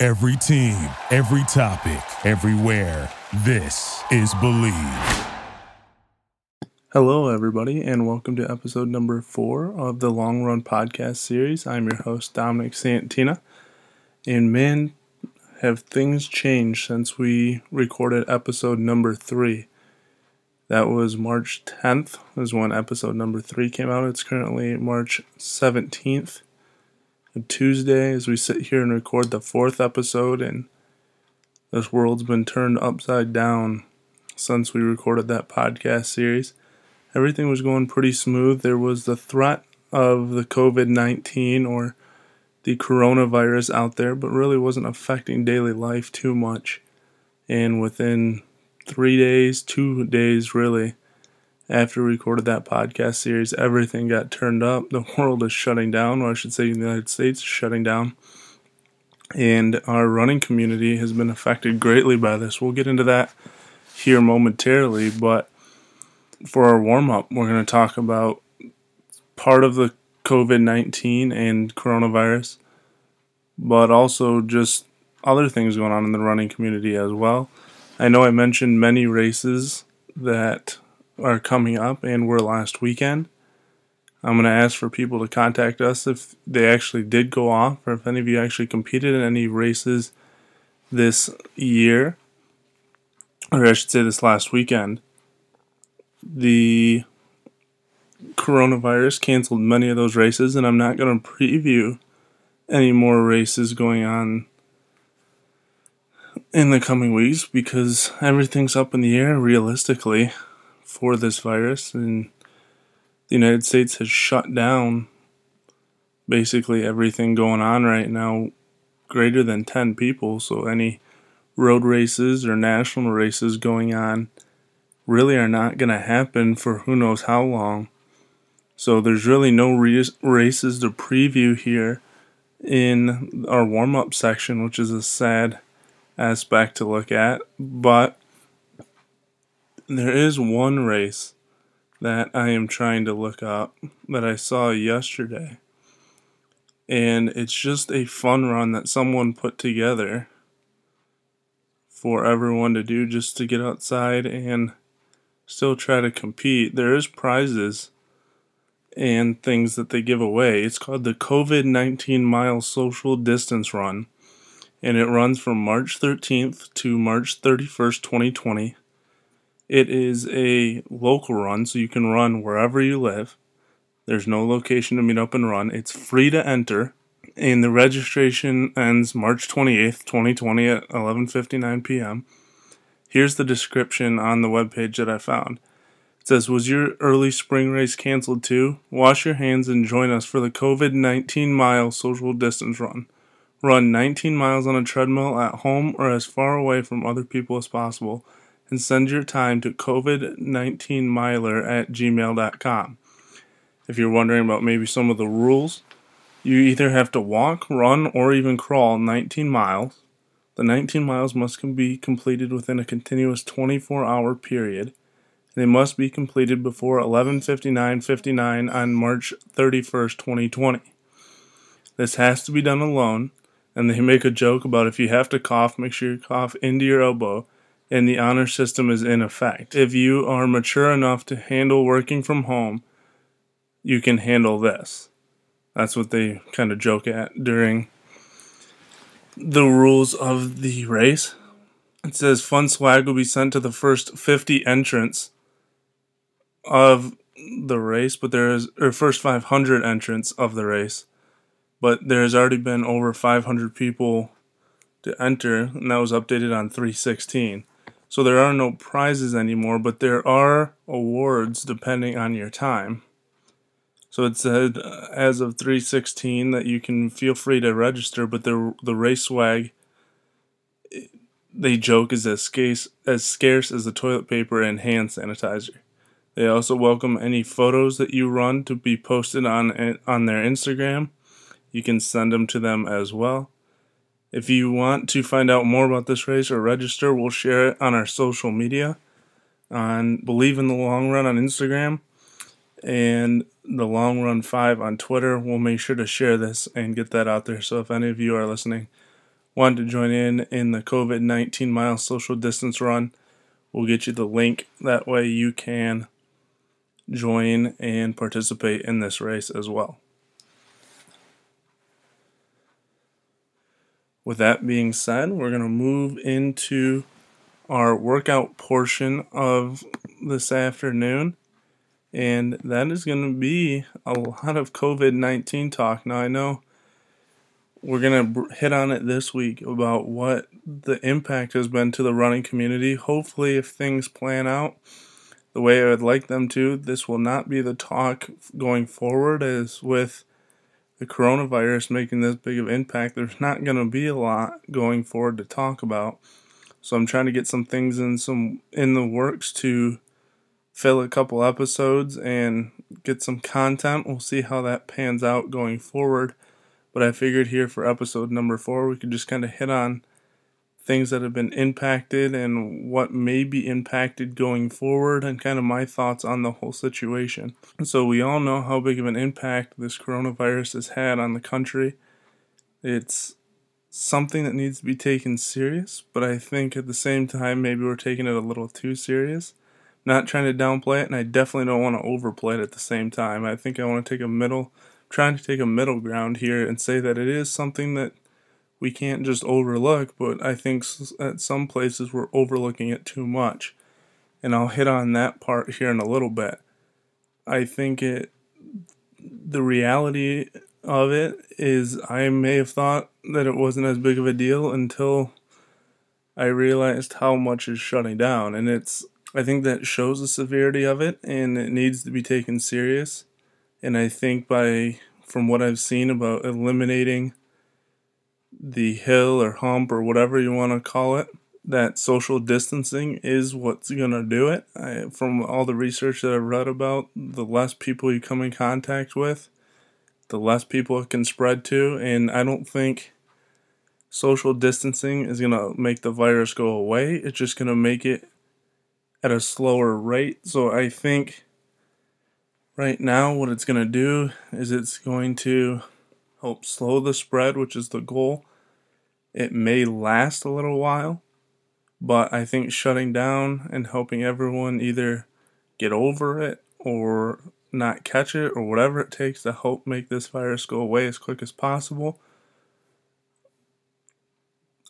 Every team, every topic, everywhere. This is Believe. Hello, everybody, and welcome to episode number four of the Long Run Podcast series. I'm your host, Dominic Santina. And man, have things changed since we recorded episode number three. That was March 10th, is when episode number three came out. It's currently March 17th, Tuesday, as we sit here and record the fourth episode, and this world's been turned upside down since we recorded that podcast series. Everything was going pretty smooth. There was the threat of the COVID 19 or the coronavirus out there, but really wasn't affecting daily life too much. And within three days, two days really, after we recorded that podcast series, everything got turned up. The world is shutting down, or I should say, the United States is shutting down. And our running community has been affected greatly by this. We'll get into that here momentarily, but for our warm up, we're going to talk about part of the COVID 19 and coronavirus, but also just other things going on in the running community as well. I know I mentioned many races that are coming up and were last weekend. I'm going to ask for people to contact us if they actually did go off or if any of you actually competed in any races this year, or I should say this last weekend. The coronavirus canceled many of those races, and I'm not going to preview any more races going on in the coming weeks because everything's up in the air realistically for this virus, and the United States has shut down basically everything going on right now greater than 10 people so any road races or national races going on really are not going to happen for who knows how long so there's really no re- races to preview here in our warm up section, which is a sad aspect to look at. But there is one race that I am trying to look up that I saw yesterday. And it's just a fun run that someone put together for everyone to do just to get outside and still try to compete. There is prizes and things that they give away. It's called the COVID 19 Mile Social Distance Run, and it runs from March 13th to March 31st, 2020. It is a local run, so you can run wherever you live. There's no location to meet up and run. It's free to enter, and the registration ends March 28th, 2020 at 11:59 p.m. Here's the description on the webpage that I found It says, Was your early spring race canceled too? Wash your hands and join us for the COVID 19 mile social distance run. Run 19 miles on a treadmill at home or as far away from other people as possible, and send your time to COVID19miler at gmail.com. If you're wondering about maybe some of the rules, you either have to walk, run, or even crawl 19 miles. The 19 miles must be completed within a continuous 24 hour period. They must be completed before 11:59:59 on March 31st, 2020. This has to be done alone, and they make a joke about if you have to cough, make sure you cough into your elbow, and the honor system is in effect. If you are mature enough to handle working from home, you can handle this. That's what they kind of joke at during the rules of the race. It says fun swag will be sent to the first 50 entrants of the race, but there is or first 500 entrants of the race, but there has already been over 500 people to enter, and that was updated on 316. So there are no prizes anymore, but there are awards depending on your time. So it said uh, as of 316 that you can feel free to register, but the the race swag they joke is as scarce, as scarce as the toilet paper and hand sanitizer. They also welcome any photos that you run to be posted on on their Instagram. You can send them to them as well. If you want to find out more about this race or register, we'll share it on our social media on Believe in the Long Run on Instagram and the Long Run 5 on Twitter. We'll make sure to share this and get that out there. So if any of you are listening, want to join in in the COVID 19 mile social distance run, we'll get you the link. That way you can join and participate in this race as well. With that being said, we're going to move into our workout portion of this afternoon. And that is going to be a lot of COVID 19 talk. Now, I know we're going to hit on it this week about what the impact has been to the running community. Hopefully, if things plan out the way I would like them to, this will not be the talk going forward as with the coronavirus making this big of impact, there's not going to be a lot going forward to talk about. So I'm trying to get some things in some in the works to fill a couple episodes and get some content. We'll see how that pans out going forward. But I figured here for episode number 4 we could just kind of hit on things that have been impacted and what may be impacted going forward, and kind of my thoughts on the whole situation. So, we all know how big of an impact this coronavirus has had on the country. It's something that needs to be taken serious, but I think at the same time, maybe we're taking it a little too serious. Not trying to downplay it, and I definitely don't want to overplay it at the same time. I think I want to take a middle, trying to take a middle ground here and say that it is something that we can't just overlook, but I think at some places we're overlooking it too much. And I'll hit on that part here in a little bit. I think it the reality of it is I may have thought that it wasn't as big of a deal until I realized how much is shutting down and it's I think that shows the severity of it and it needs to be taken serious. And I think by from what I've seen about eliminating the hill or hump or whatever you want to call it, that social distancing is what's going to do it. I, from all the research that I've read about, the less people you come in contact with, the less people it can spread to. And I don't think social distancing is going to make the virus go away. It's just going to make it at a slower rate. So I think right now, what it's going to do is it's going to help slow the spread, which is the goal. It may last a little while, but I think shutting down and helping everyone either get over it or not catch it or whatever it takes to help make this virus go away as quick as possible.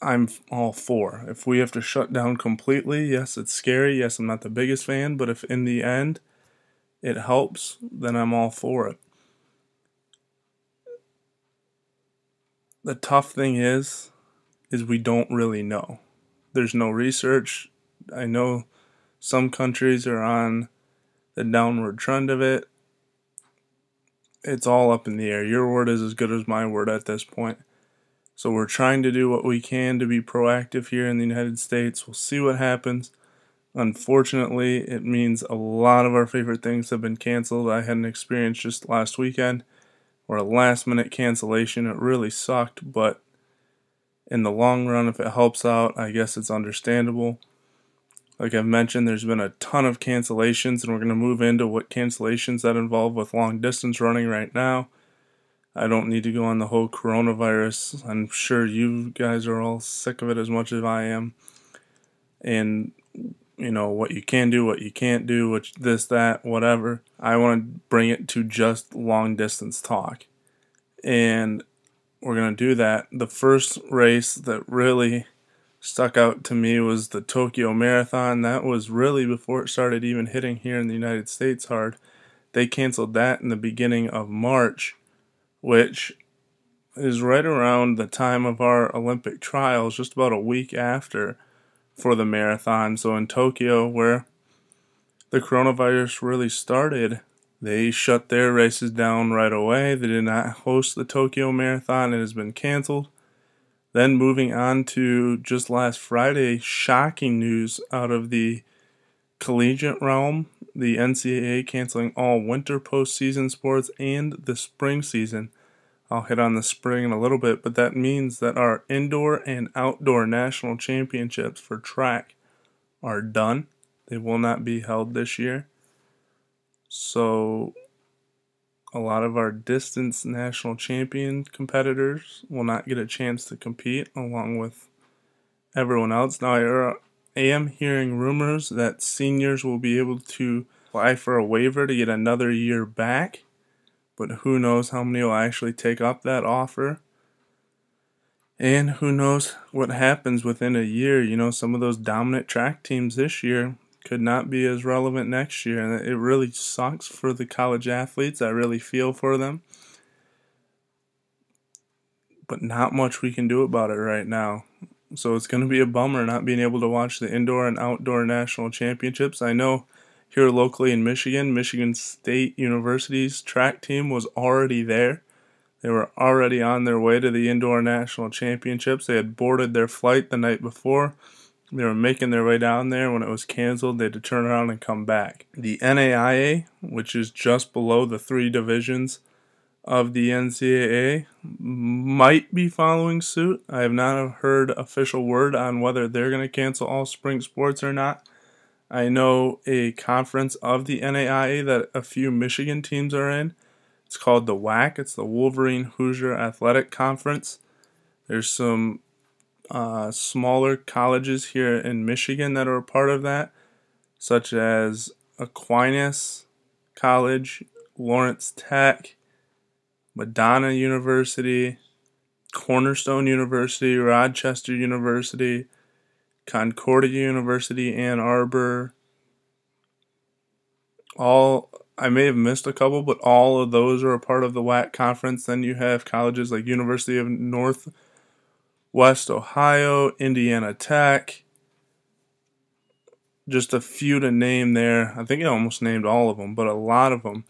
I'm all for. If we have to shut down completely, yes, it's scary. Yes, I'm not the biggest fan, but if in the end it helps, then I'm all for it. the tough thing is is we don't really know. There's no research. I know some countries are on the downward trend of it. It's all up in the air. Your word is as good as my word at this point. So we're trying to do what we can to be proactive here in the United States. We'll see what happens. Unfortunately, it means a lot of our favorite things have been canceled. I had an experience just last weekend or a last minute cancellation. It really sucked, but in the long run, if it helps out, I guess it's understandable. Like I've mentioned, there's been a ton of cancellations, and we're going to move into what cancellations that involve with long distance running right now. I don't need to go on the whole coronavirus. I'm sure you guys are all sick of it as much as I am. And you know what you can do, what you can't do, which this, that, whatever. I want to bring it to just long distance talk, and we're gonna do that. The first race that really stuck out to me was the Tokyo Marathon. That was really before it started even hitting here in the United States hard. They canceled that in the beginning of March, which is right around the time of our Olympic trials, just about a week after for the marathon. So in Tokyo, where the coronavirus really started, they shut their races down right away. They did not host the Tokyo Marathon. It has been canceled. Then moving on to just last Friday, shocking news out of the collegiate realm the NCAA canceling all winter postseason sports and the spring season. I'll hit on the spring in a little bit, but that means that our indoor and outdoor national championships for track are done. They will not be held this year. So, a lot of our distance national champion competitors will not get a chance to compete along with everyone else. Now, er, I am hearing rumors that seniors will be able to apply for a waiver to get another year back, but who knows how many will actually take up that offer. And who knows what happens within a year. You know, some of those dominant track teams this year could not be as relevant next year. And it really sucks for the college athletes. I really feel for them. But not much we can do about it right now. So it's going to be a bummer not being able to watch the indoor and outdoor national championships. I know here locally in Michigan, Michigan State University's track team was already there. They were already on their way to the indoor national championships. They had boarded their flight the night before. They were making their way down there. When it was canceled, they had to turn around and come back. The NAIA, which is just below the three divisions of the NCAA, might be following suit. I have not heard official word on whether they're going to cancel all spring sports or not. I know a conference of the NAIA that a few Michigan teams are in. It's called the WAC. It's the Wolverine Hoosier Athletic Conference. There's some uh, smaller colleges here in Michigan that are a part of that, such as Aquinas College, Lawrence Tech, Madonna University, Cornerstone University, Rochester University, Concordia University, Ann Arbor. All I may have missed a couple, but all of those are a part of the WAC conference. Then you have colleges like University of North West Ohio, Indiana Tech. Just a few to name there. I think I almost named all of them, but a lot of them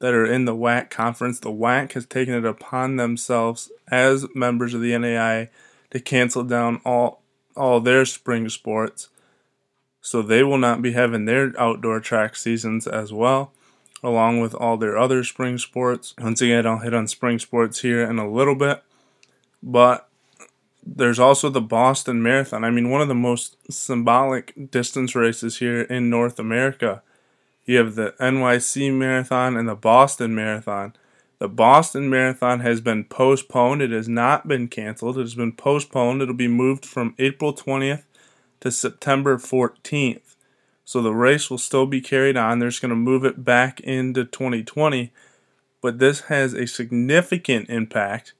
that are in the WAC conference. The WAC has taken it upon themselves as members of the NAI to cancel down all all their spring sports. So they will not be having their outdoor track seasons as well, along with all their other spring sports. Once again, I'll hit on spring sports here in a little bit. But there's also the Boston Marathon. I mean, one of the most symbolic distance races here in North America. You have the NYC Marathon and the Boston Marathon. The Boston Marathon has been postponed. It has not been canceled. It has been postponed. It'll be moved from April 20th to September 14th. So the race will still be carried on. They're just going to move it back into 2020. But this has a significant impact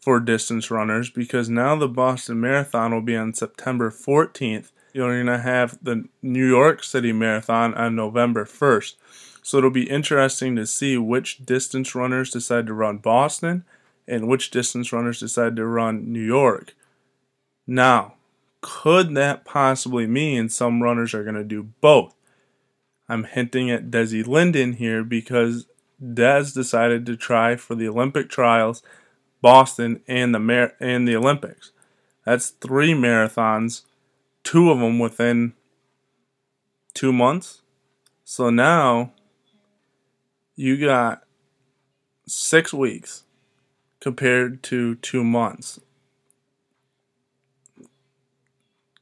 for distance runners because now the Boston Marathon will be on September 14th. You're going to have the New York City Marathon on November 1st. So it'll be interesting to see which distance runners decide to run Boston and which distance runners decide to run New York. Now, could that possibly mean some runners are going to do both? I'm hinting at Desi Linden here because Des decided to try for the Olympic trials, Boston, and the Mar- and the Olympics. That's three marathons, two of them within two months. So now you got six weeks compared to two months.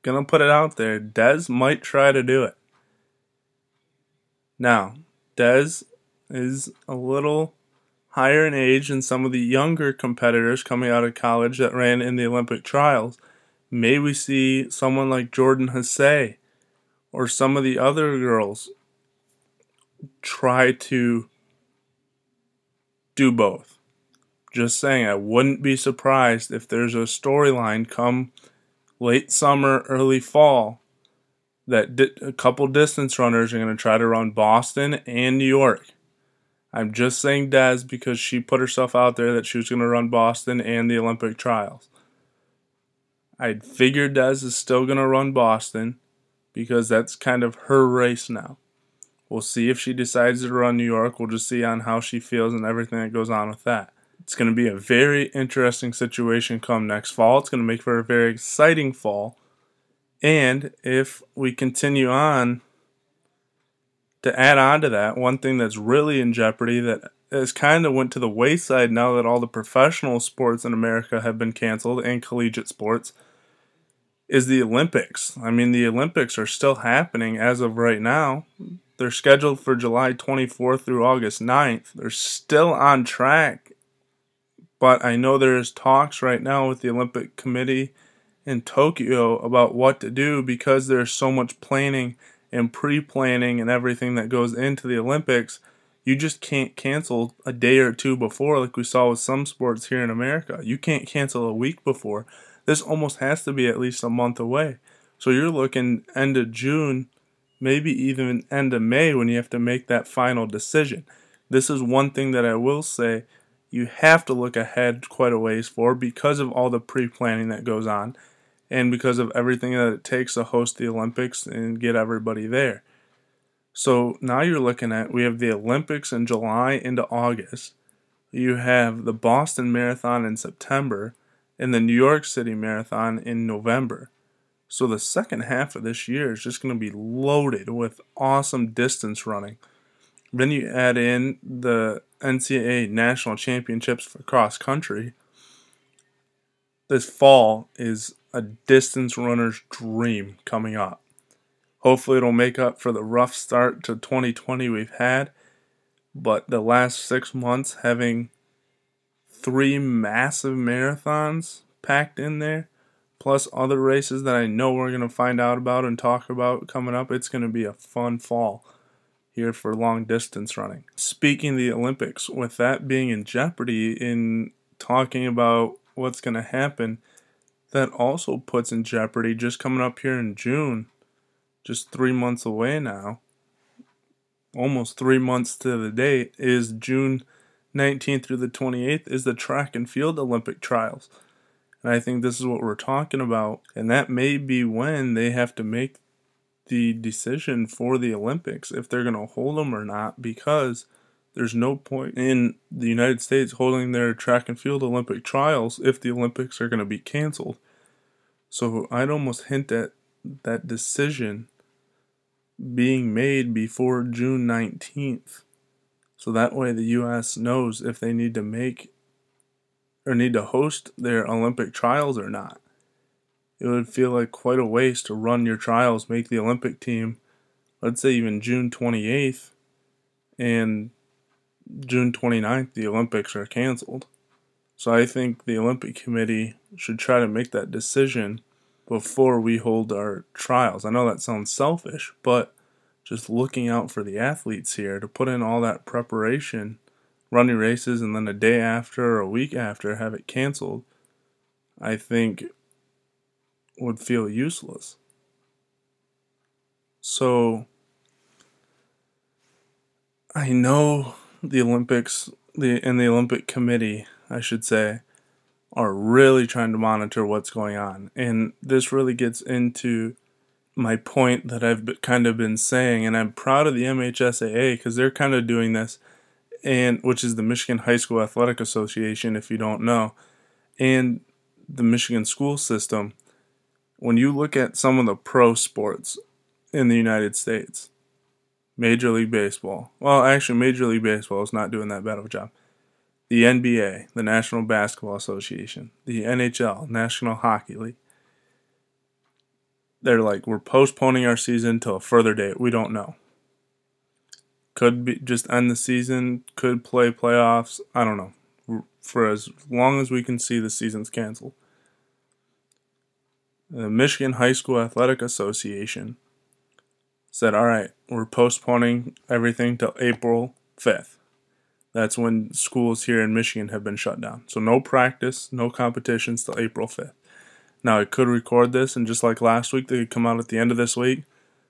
Gonna put it out there. Des might try to do it. Now, Des is a little higher in age than some of the younger competitors coming out of college that ran in the Olympic trials. May we see someone like Jordan Hasay or some of the other girls try to do both. Just saying, I wouldn't be surprised if there's a storyline come late summer, early fall that a couple distance runners are going to try to run Boston and New York. I'm just saying Des because she put herself out there that she was going to run Boston and the Olympic trials. I figured Des is still going to run Boston because that's kind of her race now. We'll see if she decides to run New York. We'll just see on how she feels and everything that goes on with that. It's going to be a very interesting situation come next fall. It's going to make for a very exciting fall. And if we continue on to add on to that, one thing that's really in jeopardy that has kind of went to the wayside now that all the professional sports in America have been canceled and collegiate sports is the Olympics. I mean, the Olympics are still happening as of right now. They're scheduled for July 24th through August 9th. They're still on track. But I know there's talks right now with the Olympic Committee in Tokyo about what to do because there's so much planning and pre planning and everything that goes into the Olympics you just can't cancel a day or two before, like we saw with some sports here in America. You can't cancel a week before. This almost has to be at least a month away. So you're looking end of June, maybe even end of May when you have to make that final decision. This is one thing that I will say you have to look ahead quite a ways for because of all the pre planning that goes on and because of everything that it takes to host the Olympics and get everybody there. So now you're looking at we have the Olympics in July into August. You have the Boston Marathon in September and the New York City Marathon in November. So the second half of this year is just going to be loaded with awesome distance running. Then you add in the NCAA national championships for cross country. This fall is a distance runner's dream coming up. Hopefully, it'll make up for the rough start to 2020 we've had. But the last six months, having three massive marathons packed in there, plus other races that I know we're going to find out about and talk about coming up, it's going to be a fun fall here for long distance running. Speaking the Olympics, with that being in jeopardy in talking about what's going to happen, that also puts in jeopardy just coming up here in June just three months away now, almost three months to the date, is June 19th through the 28th, is the track and field Olympic trials. And I think this is what we're talking about. And that may be when they have to make the decision for the Olympics if they're going to hold them or not, because there's no point in the United States holding their track and field Olympic trials if the Olympics are going to be canceled. So I'd almost hint at that decision being made before June 19th. So that way the US knows if they need to make or need to host their Olympic trials or not. It would feel like quite a waste to run your trials, make the Olympic team, let's say even June 28th, and June 29th, the Olympics are canceled. So I think the Olympic Committee should try to make that decision before we hold our trials. I know that sounds selfish, but just looking out for the athletes here to put in all that preparation, running races, and then a day after or a week after have it canceled, I think would feel useless. So I know the Olympics the and the Olympic Committee, I should say, are really trying to monitor what's going on. And this really gets into my point that I've kind of been saying, and I'm proud of the MHSAA because they're kind of doing this, and which is the Michigan High School Athletic Association, if you don't know, and the Michigan school system. When you look at some of the pro sports in the United States, Major League Baseball, well, actually, Major League Baseball is not doing that bad of a job the NBA, the National Basketball Association, the NHL, National Hockey League. They're like, we're postponing our season till a further date. We don't know. Could be just end the season, could play playoffs. I don't know. For as long as we can see, the season's canceled. The Michigan High School Athletic Association said, all right, we're postponing everything till April 5th. That's when schools here in Michigan have been shut down. So no practice, no competitions till April 5th. Now I could record this and just like last week, they could come out at the end of this week,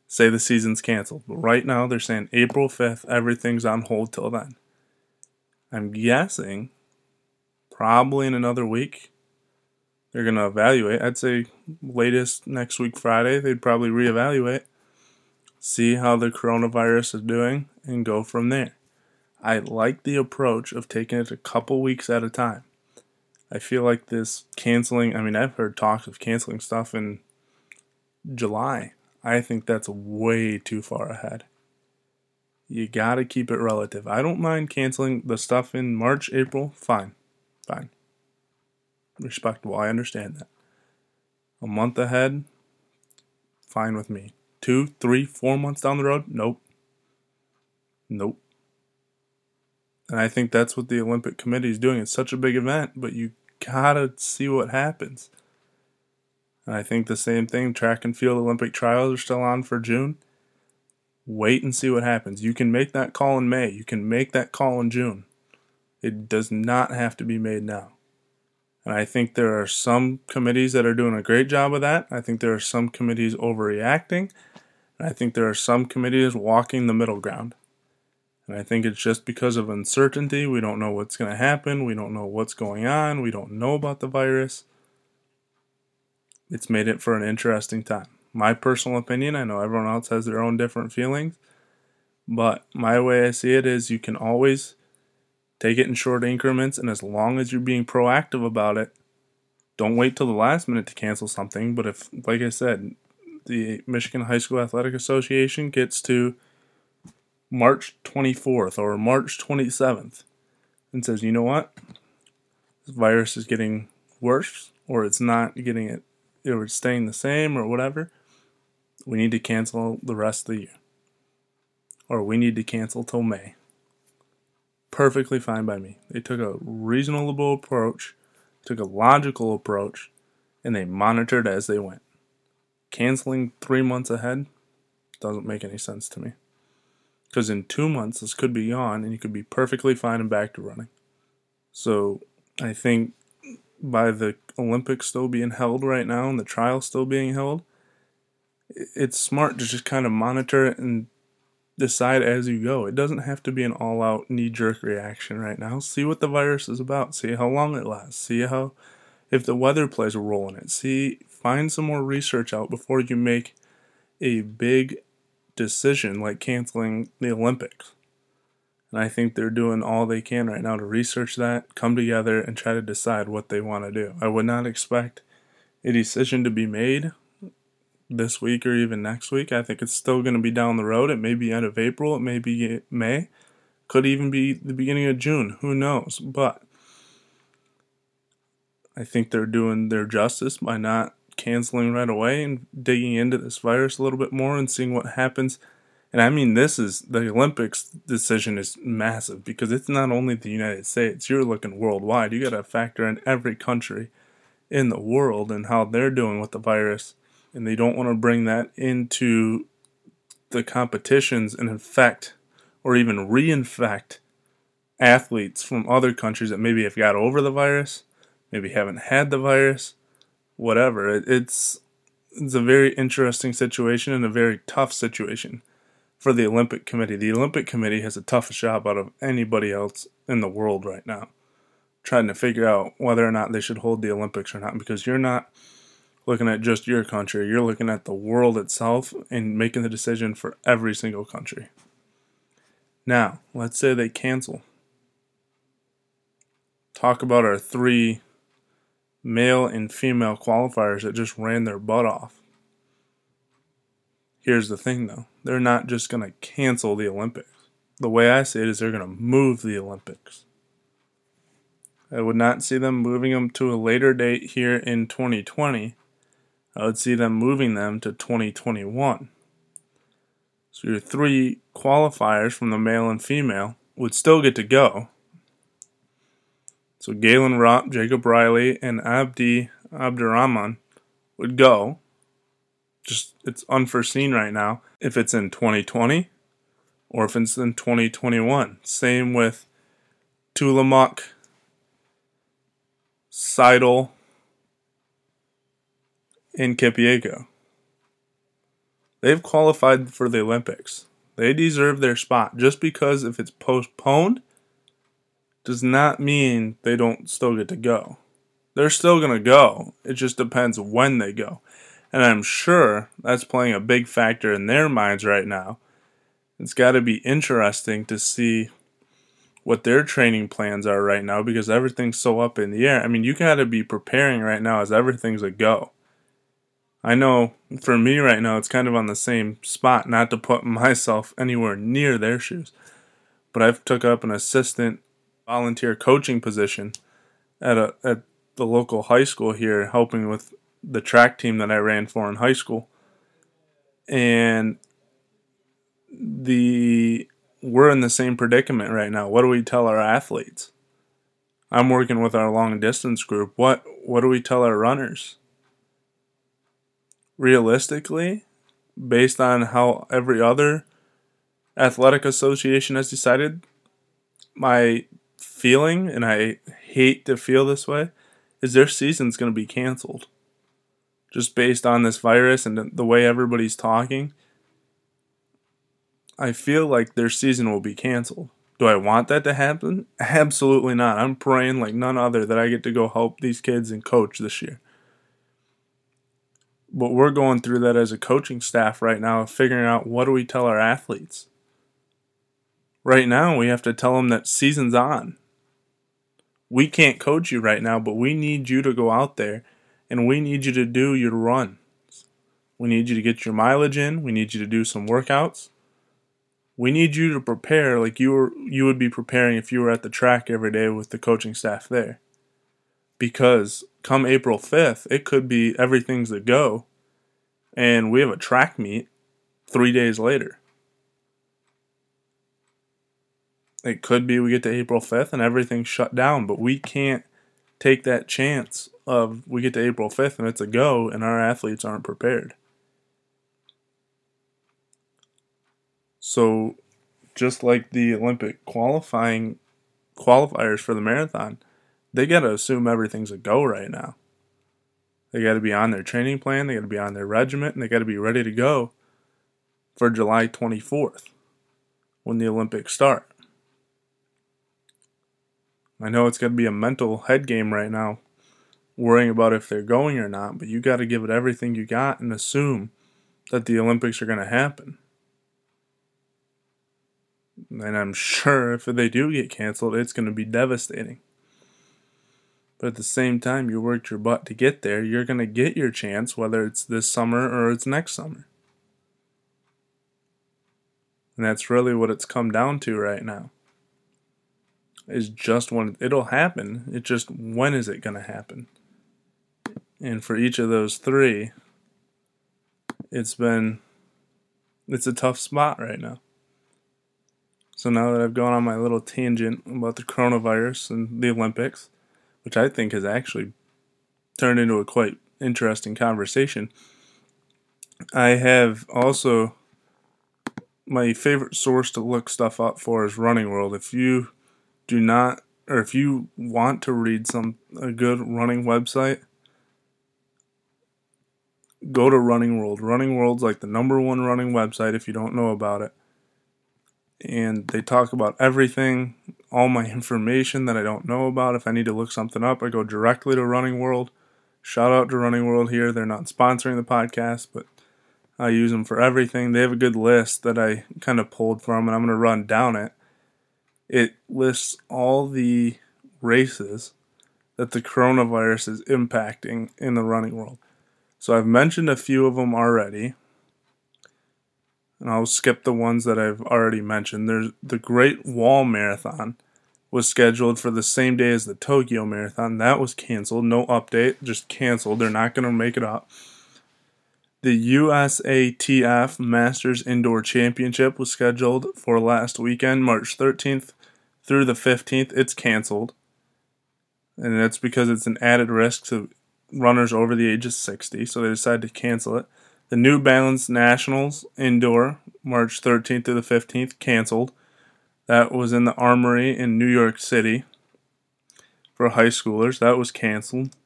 say the season's canceled. But right now they're saying April 5th, everything's on hold till then. I'm guessing probably in another week they're going to evaluate. I'd say latest next week Friday, they'd probably reevaluate, see how the coronavirus is doing, and go from there. I like the approach of taking it a couple weeks at a time. I feel like this canceling, I mean, I've heard talks of canceling stuff in July. I think that's way too far ahead. You got to keep it relative. I don't mind canceling the stuff in March, April. Fine. Fine. Respectable. I understand that. A month ahead, fine with me. Two, three, four months down the road, nope. Nope. And I think that's what the Olympic Committee is doing. It's such a big event, but you gotta see what happens. And I think the same thing track and field Olympic trials are still on for June. Wait and see what happens. You can make that call in May, you can make that call in June. It does not have to be made now. And I think there are some committees that are doing a great job of that. I think there are some committees overreacting. And I think there are some committees walking the middle ground. And I think it's just because of uncertainty. We don't know what's going to happen. We don't know what's going on. We don't know about the virus. It's made it for an interesting time. My personal opinion, I know everyone else has their own different feelings, but my way I see it is you can always take it in short increments, and as long as you're being proactive about it, don't wait till the last minute to cancel something. But if, like I said, the Michigan High School Athletic Association gets to March 24th or March 27th and says, you know what? This virus is getting worse or it's not getting it, or it's staying the same or whatever. We need to cancel the rest of the year. Or we need to cancel till May. Perfectly fine by me. They took a reasonable approach, took a logical approach, and they monitored as they went. Canceling three months ahead doesn't make any sense to me. Because in two months, this could be gone and you could be perfectly fine and back to running. So I think by the Olympics still being held right now and the trial still being held, it's smart to just kind of monitor it and decide as you go. It doesn't have to be an all out knee jerk reaction right now. See what the virus is about. See how long it lasts. See how, if the weather plays a role in it. See, find some more research out before you make a big decision like canceling the Olympics. And I think they're doing all they can right now to research that, come together, and try to decide what they want to do. I would not expect a decision to be made this week or even next week. I think it's still going to be down the road. It may be end of April, it may be May, could even be the beginning of June. Who knows? But I think they're doing their justice by not canceling right away and digging into this virus a little bit more and seeing what happens. And I mean, this is the Olympics decision is massive because it's not only the United States, you're looking worldwide. You got to factor in every country in the world and how they're doing with the virus. And they don't want to bring that into the competitions and infect or even reinfect athletes from other countries that maybe have got over the virus, maybe haven't had the virus, whatever. It, it's it's a very interesting situation and a very tough situation for the Olympic Committee. The Olympic Committee has the toughest job out of anybody else in the world right now, trying to figure out whether or not they should hold the Olympics or not. Because you're not looking at just your country, you're looking at the world itself and making the decision for every single country. Now, let's say they cancel. Talk about our three male and female qualifiers that just ran their butt off. Here's the thing though they're not just going to cancel the Olympics. The way I see it is they're going to move the Olympics. I would not see them moving them to a later date here in 2020. I would see them moving them to 2021. So your three qualifiers from the male and female would still get to go, so Galen Rupp, Jacob Riley, and Abdi Abdirahman would go. Just it's unforeseen right now if it's in 2020 or if it's in 2021. Same with Tuliamuk, Seidel, and Kipyego. They've qualified for the Olympics. They deserve their spot. Just because if it's postponed does not mean they don't still get to go. They're still going to go. It just depends when they go. And I'm sure that's playing a big factor in their minds right now. It's got to be interesting to see what their training plans are right now because everything's so up in the air. I mean, you got to be preparing right now as everything's a go. I know for me right now, it's kind of on the same spot, not to put myself anywhere near their shoes. But I've took up an assistant volunteer coaching position at a at the local high school here, helping with the track team that I ran for in high school. And the we're in the same predicament right now. What do we tell our athletes? I'm working with our long distance group. What what do we tell our runners? Realistically, based on how every other athletic association has decided, my feeling, and I hate to feel this way, is their season's going to be canceled. Just based on this virus and the way everybody's talking, I feel like their season will be canceled. Do I want that to happen? Absolutely not. I'm praying like none other that I get to go help these kids and coach this year. But we're going through that as a coaching staff right now, figuring out what do we tell our athletes. Right now, we have to tell them that season's on we can't coach you right now, but we need you to go out there and we need you to do your runs. We need you to get your mileage in. We need you to do some workouts. We need you to prepare like you were you would be preparing if you were at the track every day with the coaching staff there. Because come April 5th, it could be everything's a go and we have a track meet 3 days later. It could be we get to April 5th and everything's shut down, but we can't take that chance of we get to April 5th and it's a go and our athletes aren't prepared. So just like the Olympic qualifying qualifiers for the marathon, they got to assume everything's a go right now. They got to be on their training plan, they got to be on their regiment, and they got to be ready to go for July 24th when the Olympics start. I know it's going to be a mental head game right now, worrying about if they're going or not, but you got to give it everything you got and assume that the Olympics are going to happen. And I'm sure if they do get canceled, it's going to be devastating. But at the same time, you worked your butt to get there, you're going to get your chance, whether it's this summer or it's next summer. And that's really what it's come down to right now is just when it'll happen. It's just when is it going to happen? And for each of those three, it's been it's a tough spot right now. So now that I've gone on my little tangent about the coronavirus and the Olympics, which I think has actually turned into a quite interesting conversation, I have also my favorite source to look stuff up for is Running World. If you do not or if you want to read some a good running website go to running world. Running world's like the number one running website if you don't know about it. And they talk about everything all my information that i don't know about. If i need to look something up i go directly to running world. Shout out to running world here. They're not sponsoring the podcast but i use them for everything. They have a good list that i kind of pulled from and i'm going to run down it. It lists all the races that the coronavirus is impacting in the running world. So I've mentioned a few of them already. And I'll skip the ones that I've already mentioned. There's the Great Wall Marathon was scheduled for the same day as the Tokyo Marathon. That was canceled. No update, just canceled. They're not going to make it up. The USATF Masters Indoor Championship was scheduled for last weekend, March 13th through the 15th, it's canceled. And that's because it's an added risk to runners over the age of 60, so they decided to cancel it. The New Balance Nationals indoor, March 13th to the 15th, canceled. That was in the Armory in New York City for high schoolers. That was canceled.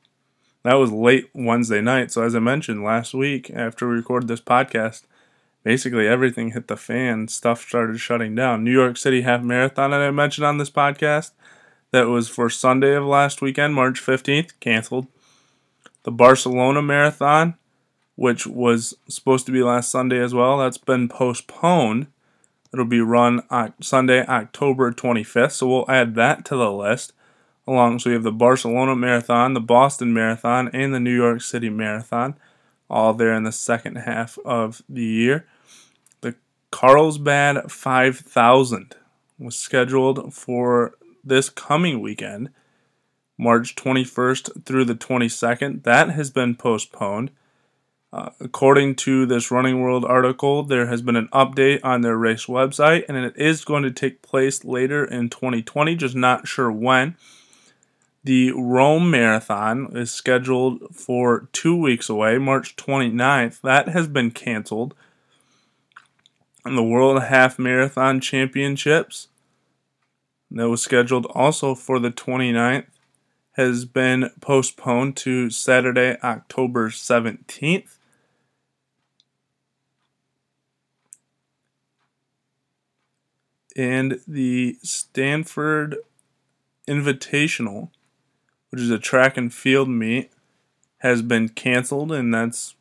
That was late Wednesday night. So, as I mentioned last week after we recorded this podcast, basically everything hit the fan. Stuff started shutting down. New York City Half Marathon that I mentioned on this podcast that was for Sunday of last weekend, March 15th, canceled. The Barcelona Marathon, which was supposed to be last Sunday as well, that's been postponed It'll be run Sunday, October 25th. So we'll add that to the list. Along, so we have the Barcelona Marathon, the Boston Marathon, and the New York City Marathon, all there in the second half of the year. The Carlsbad 5000 was scheduled for this coming weekend, March 21st through the 22nd. That has been postponed. Uh, according to this Runner's World article, there has been an update on their race website, and it is going to take place later in 2020, just not sure when. The Rome Marathon is scheduled for two weeks away, March 29th. That has been canceled. And the World Half Marathon Championships, that was scheduled also for the 29th, has been postponed to Saturday, October 17th. And the Stanford Invitational, which is a track and field meet, has been canceled, and that's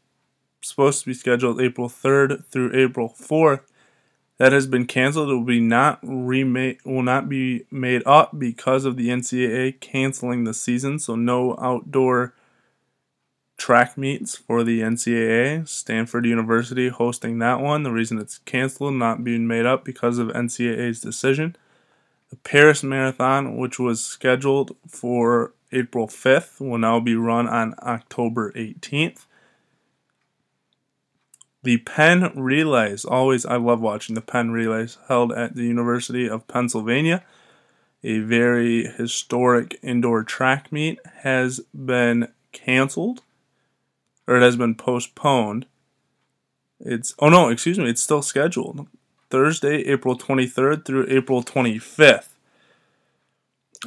supposed to be scheduled April 3rd through April 4th. That has been canceled. It will be not remade. Will not be made up because of the NCAA canceling the season. So no outdoor track meets for the NCAA. Stanford University hosting that one. The reason it's canceled, not being made up because of NCAA's decision. The Paris Marathon, which was scheduled for April 5th, will now be run on October 18th. The Penn Relays, always, I love watching the Penn Relays, held at the University of Pennsylvania. A very historic indoor track meet has been canceled or it has been postponed. It's oh no, excuse me, it's still scheduled. Thursday, April 23rd through April 25th.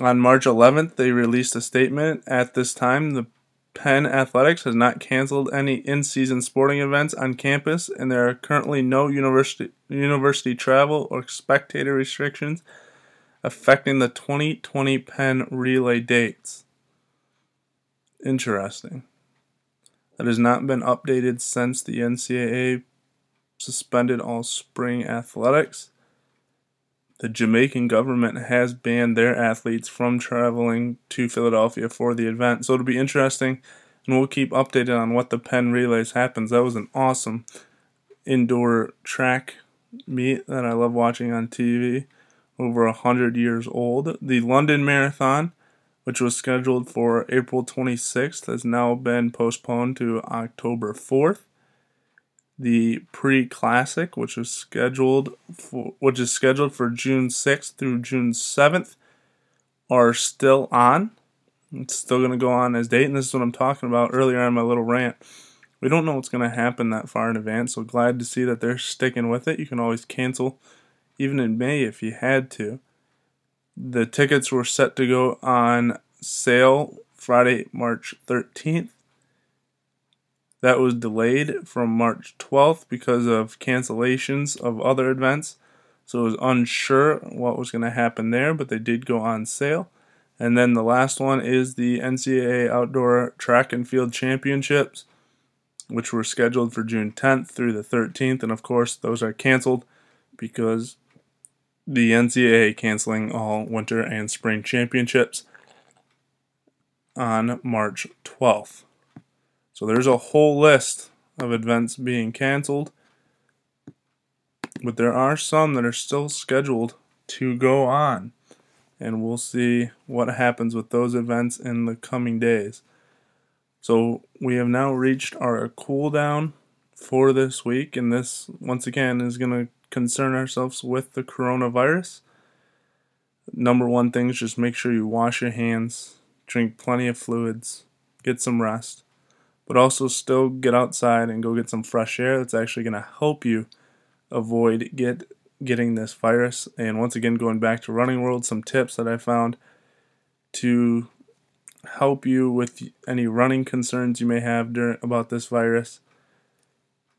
On March 11th, they released a statement. At this time, the Penn Athletics has not canceled any in-season sporting events on campus, and there are currently no university university travel or spectator restrictions affecting the 2020 Penn relay dates. Interesting that has not been updated since the NCAA suspended all spring athletics. The Jamaican government has banned their athletes from traveling to Philadelphia for the event. So it'll be interesting, and we'll keep updated on what the Penn Relays happens. That was an awesome indoor track meet that I love watching on TV. Over a hundred years old. The London Marathon which was scheduled for April 26th, has now been postponed to October 4th. The pre-classic, which was scheduled for, which is scheduled for June 6th through June 7th, are still on. It's still going to go on as date, and this is what I'm talking about earlier on my little rant. We don't know what's going to happen that far in advance, so glad to see that they're sticking with it. You can always cancel, even in May if you had to. The tickets were set to go on sale Friday, March 13th. That was delayed from March 12th because of cancellations of other events. So it was unsure what was going to happen there, but they did go on sale. And then the last one is the NCAA Outdoor Track and Field Championships, which were scheduled for June 10th through the 13th. And of course, those are canceled because the NCAA canceling all winter and spring championships on March 12th. So there's a whole list of events being canceled, but there are some that are still scheduled to go on, and we'll see what happens with those events in the coming days. So we have now reached our cool down for this week, and this once again is going to concern ourselves with the coronavirus. Number one thing is just make sure you wash your hands, drink plenty of fluids, get some rest, but also still get outside and go get some fresh air. That's actually going to help you avoid get getting this virus. And once again, going back to Runner's World, some tips that I found to help you with any running concerns you may have during, about this virus.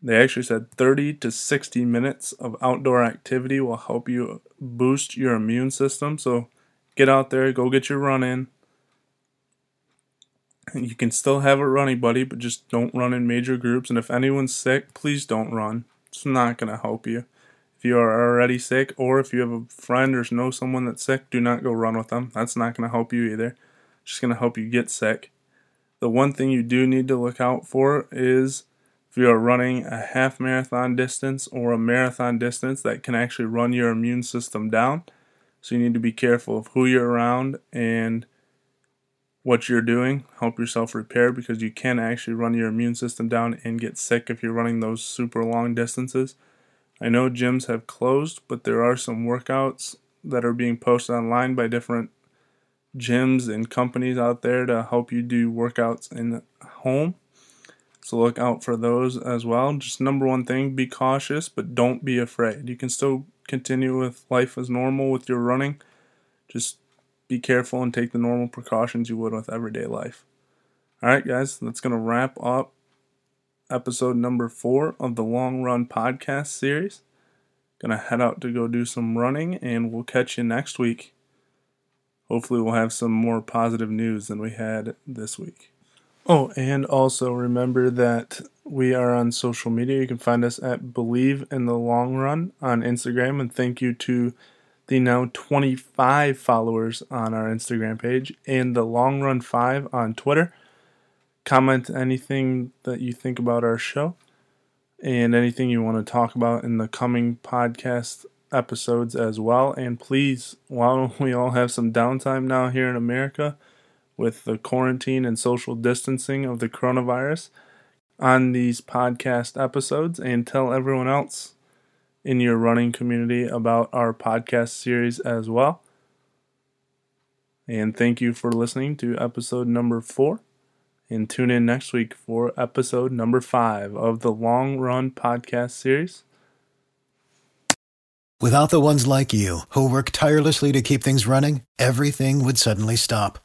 They actually said 30 to 60 minutes of outdoor activity will help you boost your immune system. So get out there, go get your run in. You can still have a running buddy, but just don't run in major groups. And if anyone's sick, please don't run. It's not going to help you. If you are already sick, or if you have a friend or know someone that's sick, do not go run with them. That's not going to help you either. It's just going to help you get sick. The one thing you do need to look out for is if you are running a half marathon distance or a marathon distance that can actually run your immune system down. So you need to be careful of who you're around and what you're doing. Help yourself repair because you can actually run your immune system down and get sick if you're running those super long distances. I know gyms have closed, but there are some workouts that are being posted online by different gyms and companies out there to help you do workouts in home. So look out for those as well. Just number one thing, be cautious, but don't be afraid. You can still continue with life as normal with your running. Just be careful and take the normal precautions you would with everyday life. All right, guys, that's going to wrap up episode number four of the Long Run podcast series. Gonna head out to go do some running, and we'll catch you next week. Hopefully, we'll have some more positive news than we had this week. Oh, and also remember that we are on social media. You can find us at Believe in the Long Run on Instagram, and thank you to the now 25 followers on our Instagram page and the Long Run 5 on Twitter. Comment anything that you think about our show and anything you want to talk about in the coming podcast episodes as well. And please, while we all have some downtime now here in America with the quarantine and social distancing of the coronavirus, on these podcast episodes and tell everyone else in your running community about our podcast series as well. And thank you for listening to episode number four. And tune in next week for episode number five of the Long Run podcast series. Without the ones like you, who work tirelessly to keep things running, everything would suddenly stop.